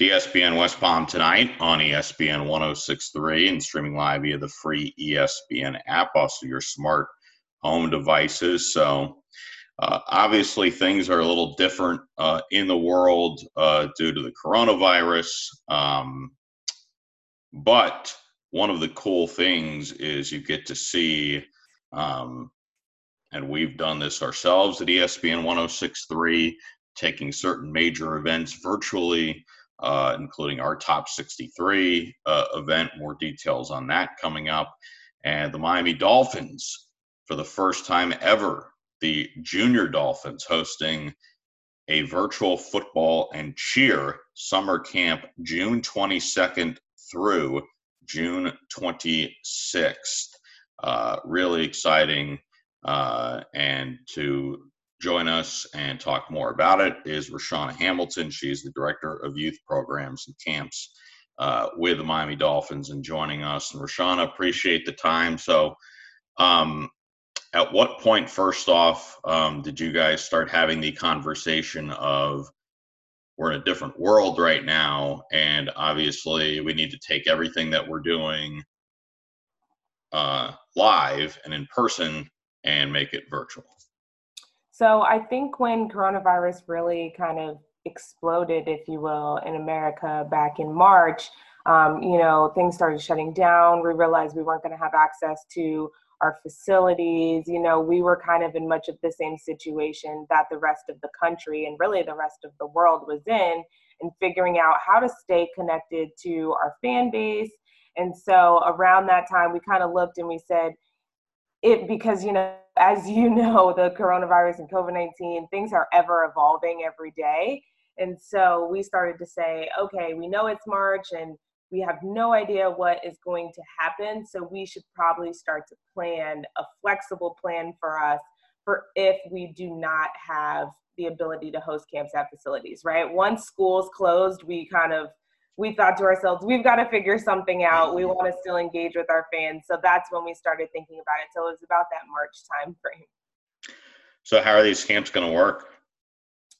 ESPN West Palm tonight on ESPN 1063 and streaming live via the free ESPN app, also your smart home devices. So, uh, obviously, things are a little different uh, in the world uh, due to the coronavirus. Um, but one of the cool things is you get to see, um, and we've done this ourselves at ESPN 1063, taking certain major events virtually uh, including our top 63 uh, event. More details on that coming up. And the Miami Dolphins, for the first time ever, the Junior Dolphins hosting a virtual football and cheer summer camp June 22nd through June 26th. Uh, really exciting. Uh, and to join us and talk more about it is Rashauna Hamilton. She's the director of youth programs and camps uh, with the Miami Dolphins and joining us. And Rashauna, appreciate the time. So, um, at what point, first off, um, did you guys start having the conversation of we're in a different world right now, and obviously we need to take everything that we're doing uh, live and in person and make it virtual? So I think when coronavirus really kind of exploded, if you will, in America back in March, um, you know, things started shutting down. We realized we weren't going to have access to our facilities. You know, we were kind of in much of the same situation that the rest of the country and really the rest of the world was in, and figuring out how to stay connected to our fan base. And so around that time, we kind of looked and we said, it because you know as you know the coronavirus and covid-19 things are ever evolving every day. And so we started to say okay we know it's march and we have no idea what is going to happen so we should probably start to plan a flexible plan for us for if we do not have the ability to host camps at facilities right? Once schools closed we kind of we thought to ourselves, we've got to figure something out. We mm-hmm. want to still engage with our fans. So that's when we started thinking about it. So it was about that March time frame. So how are these camps going to work?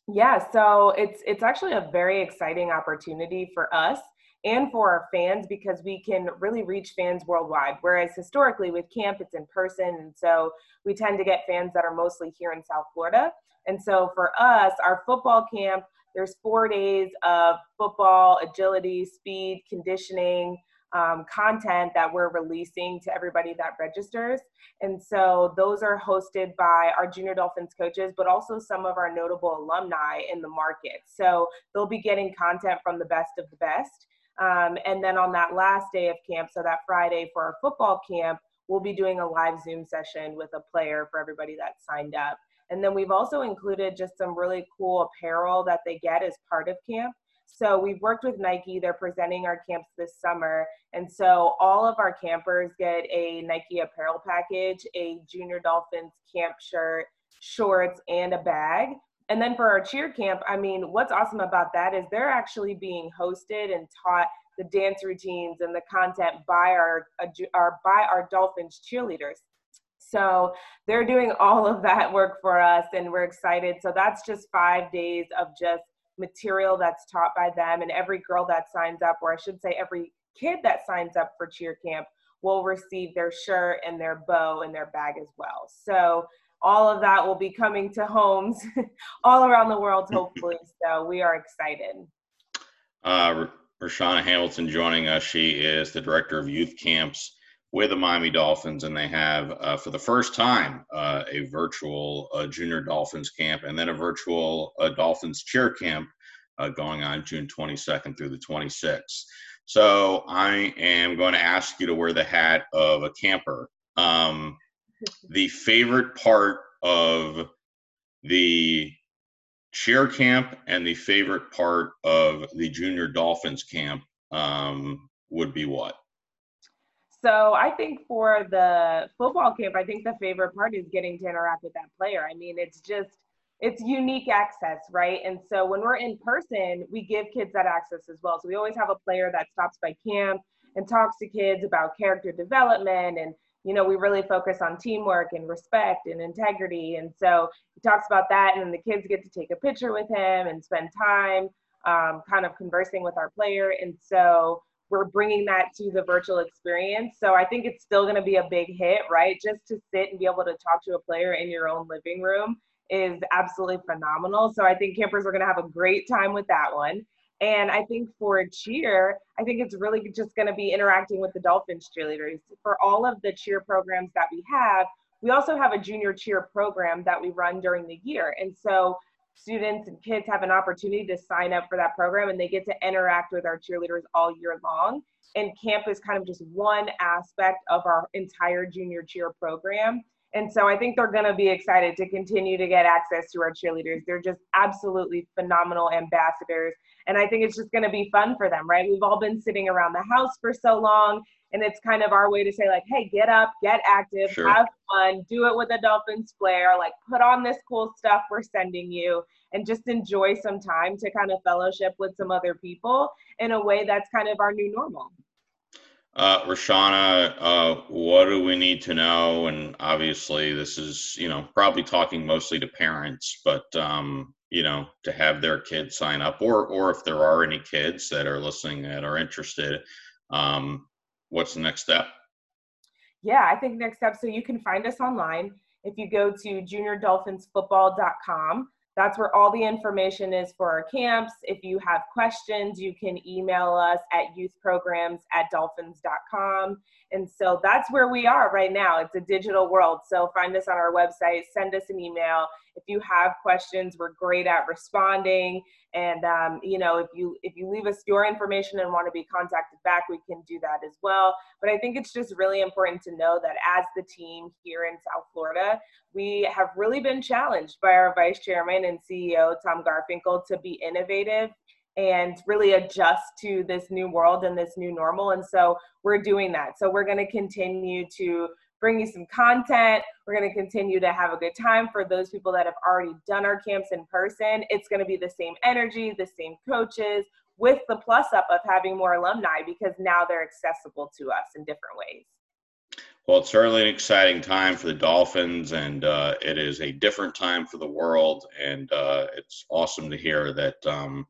Yeah, so it's it's actually a very exciting opportunity for us and for our fans because we can really reach fans worldwide. Whereas historically with camp, it's in person. And so we tend to get fans that are mostly here in South Florida. And so for us, our football camp there's four days of football, agility, speed, conditioning, um, content that we're releasing to everybody that registers. And so those are hosted by our Junior Dolphins coaches, but also some of our notable alumni in the market. So they'll be getting content from the best of the best. Um, and then on that last day of camp, so that Friday for our football camp, we'll be doing a live Zoom session with a player for everybody that signed up. And then we've also included just some really cool apparel that they get as part of camp. So we've worked with Nike. They're presenting our camps this summer. And so all of our campers get a Nike apparel package, a Junior Dolphins camp shirt, shorts, and a bag. And then for our cheer camp, I mean, what's awesome about that is they're actually being hosted and taught the dance routines and the content by our, uh, our by our Dolphins cheerleaders. So they're doing all of that work for us, and we're excited. So that's just five days of just material that's taught by them. And every girl that signs up, or I should say, every kid that signs up for cheer camp will receive their shirt and their bow and their bag as well. So all of that will be coming to homes all around the world, hopefully. So we are excited. Uh, Rashauna Hamilton joining us. She is the director of youth camps with the Miami Dolphins, and they have uh, for the first time uh, a virtual uh, Junior Dolphins camp and then a virtual uh, Dolphins cheer camp uh, going on June 22nd through the 26th. So I am going to ask you to wear the hat of a camper. Um, the favorite part of the cheer camp and the favorite part of the Junior Dolphins camp um, would be what? So I think for the football camp, I think the favorite part is getting to interact with that player. I mean, it's just it's unique access, right? And so when we're in person, we give kids that access as well. So we always have a player that stops by camp and talks to kids about character development and you know, we really focus on teamwork and respect and integrity. And so he talks about that, and the kids get to take a picture with him and spend time um, kind of conversing with our player. And so we're bringing that to the virtual experience. So I think it's still going to be a big hit, right? Just to sit and be able to talk to a player in your own living room is absolutely phenomenal. So I think campers are going to have a great time with that one. And I think for cheer, I think it's really just going to be interacting with the Dolphins cheerleaders. For all of the cheer programs that we have, we also have a junior cheer program that we run during the year. And so students and kids have an opportunity to sign up for that program and they get to interact with our cheerleaders all year long. And camp is kind of just one aspect of our entire junior cheer program. And so I think they're going to be excited to continue to get access to our cheerleaders. They're just absolutely phenomenal ambassadors. And I think it's just going to be fun for them, right? We've all been sitting around the house for so long. And it's kind of our way to say, like, hey, get up, get active, sure. have fun, do it with a Dolphins flair, like, put on this cool stuff we're sending you, and just enjoy some time to kind of fellowship with some other people in a way that's kind of our new normal. Uh, Rashauna, uh, what do we need to know? And obviously, this is you know probably talking mostly to parents, but um, you know to have their kids sign up, or or if there are any kids that are listening that are interested, um, what's the next step? Yeah, I think next step. So you can find us online if you go to juniordolphinsfootball.com that's where all the information is for our camps. If you have questions, you can email us at youthprograms at dolphins.com. And so that's where we are right now. It's a digital world. So find us on our website, send us an email. If you have questions, we're great at responding. And um, you know, if you if you leave us your information and want to be contacted back, we can do that as well. But I think it's just really important to know that as the team here in South Florida, we have really been challenged by our vice chairman and CEO Tom Garfinkel to be innovative and really adjust to this new world and this new normal. And so we're doing that. So we're going to continue to bring you some content. We're going to continue to have a good time for those people that have already done our camps in person. It's going to be the same energy, the same coaches, with the plus up of having more alumni because now they're accessible to us in different ways. Well, it's certainly an exciting time for the Dolphins, and uh, it is a different time for the world. And uh, it's awesome to hear that um,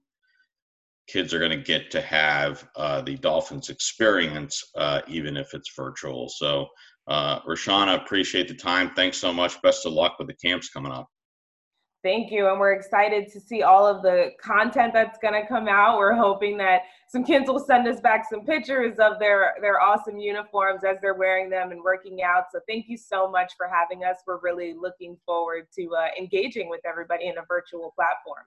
kids are going to get to have uh, the Dolphins experience, uh, even if it's virtual. So, uh, Rashauna, appreciate the time. Thanks so much. Best of luck with the camps coming up. Thank you. And we're excited to see all of the content that's going to come out. We're hoping that some kids will send us back some pictures of their, their awesome uniforms as they're wearing them and working out. So thank you so much for having us. We're really looking forward to uh, engaging with everybody in a virtual platform.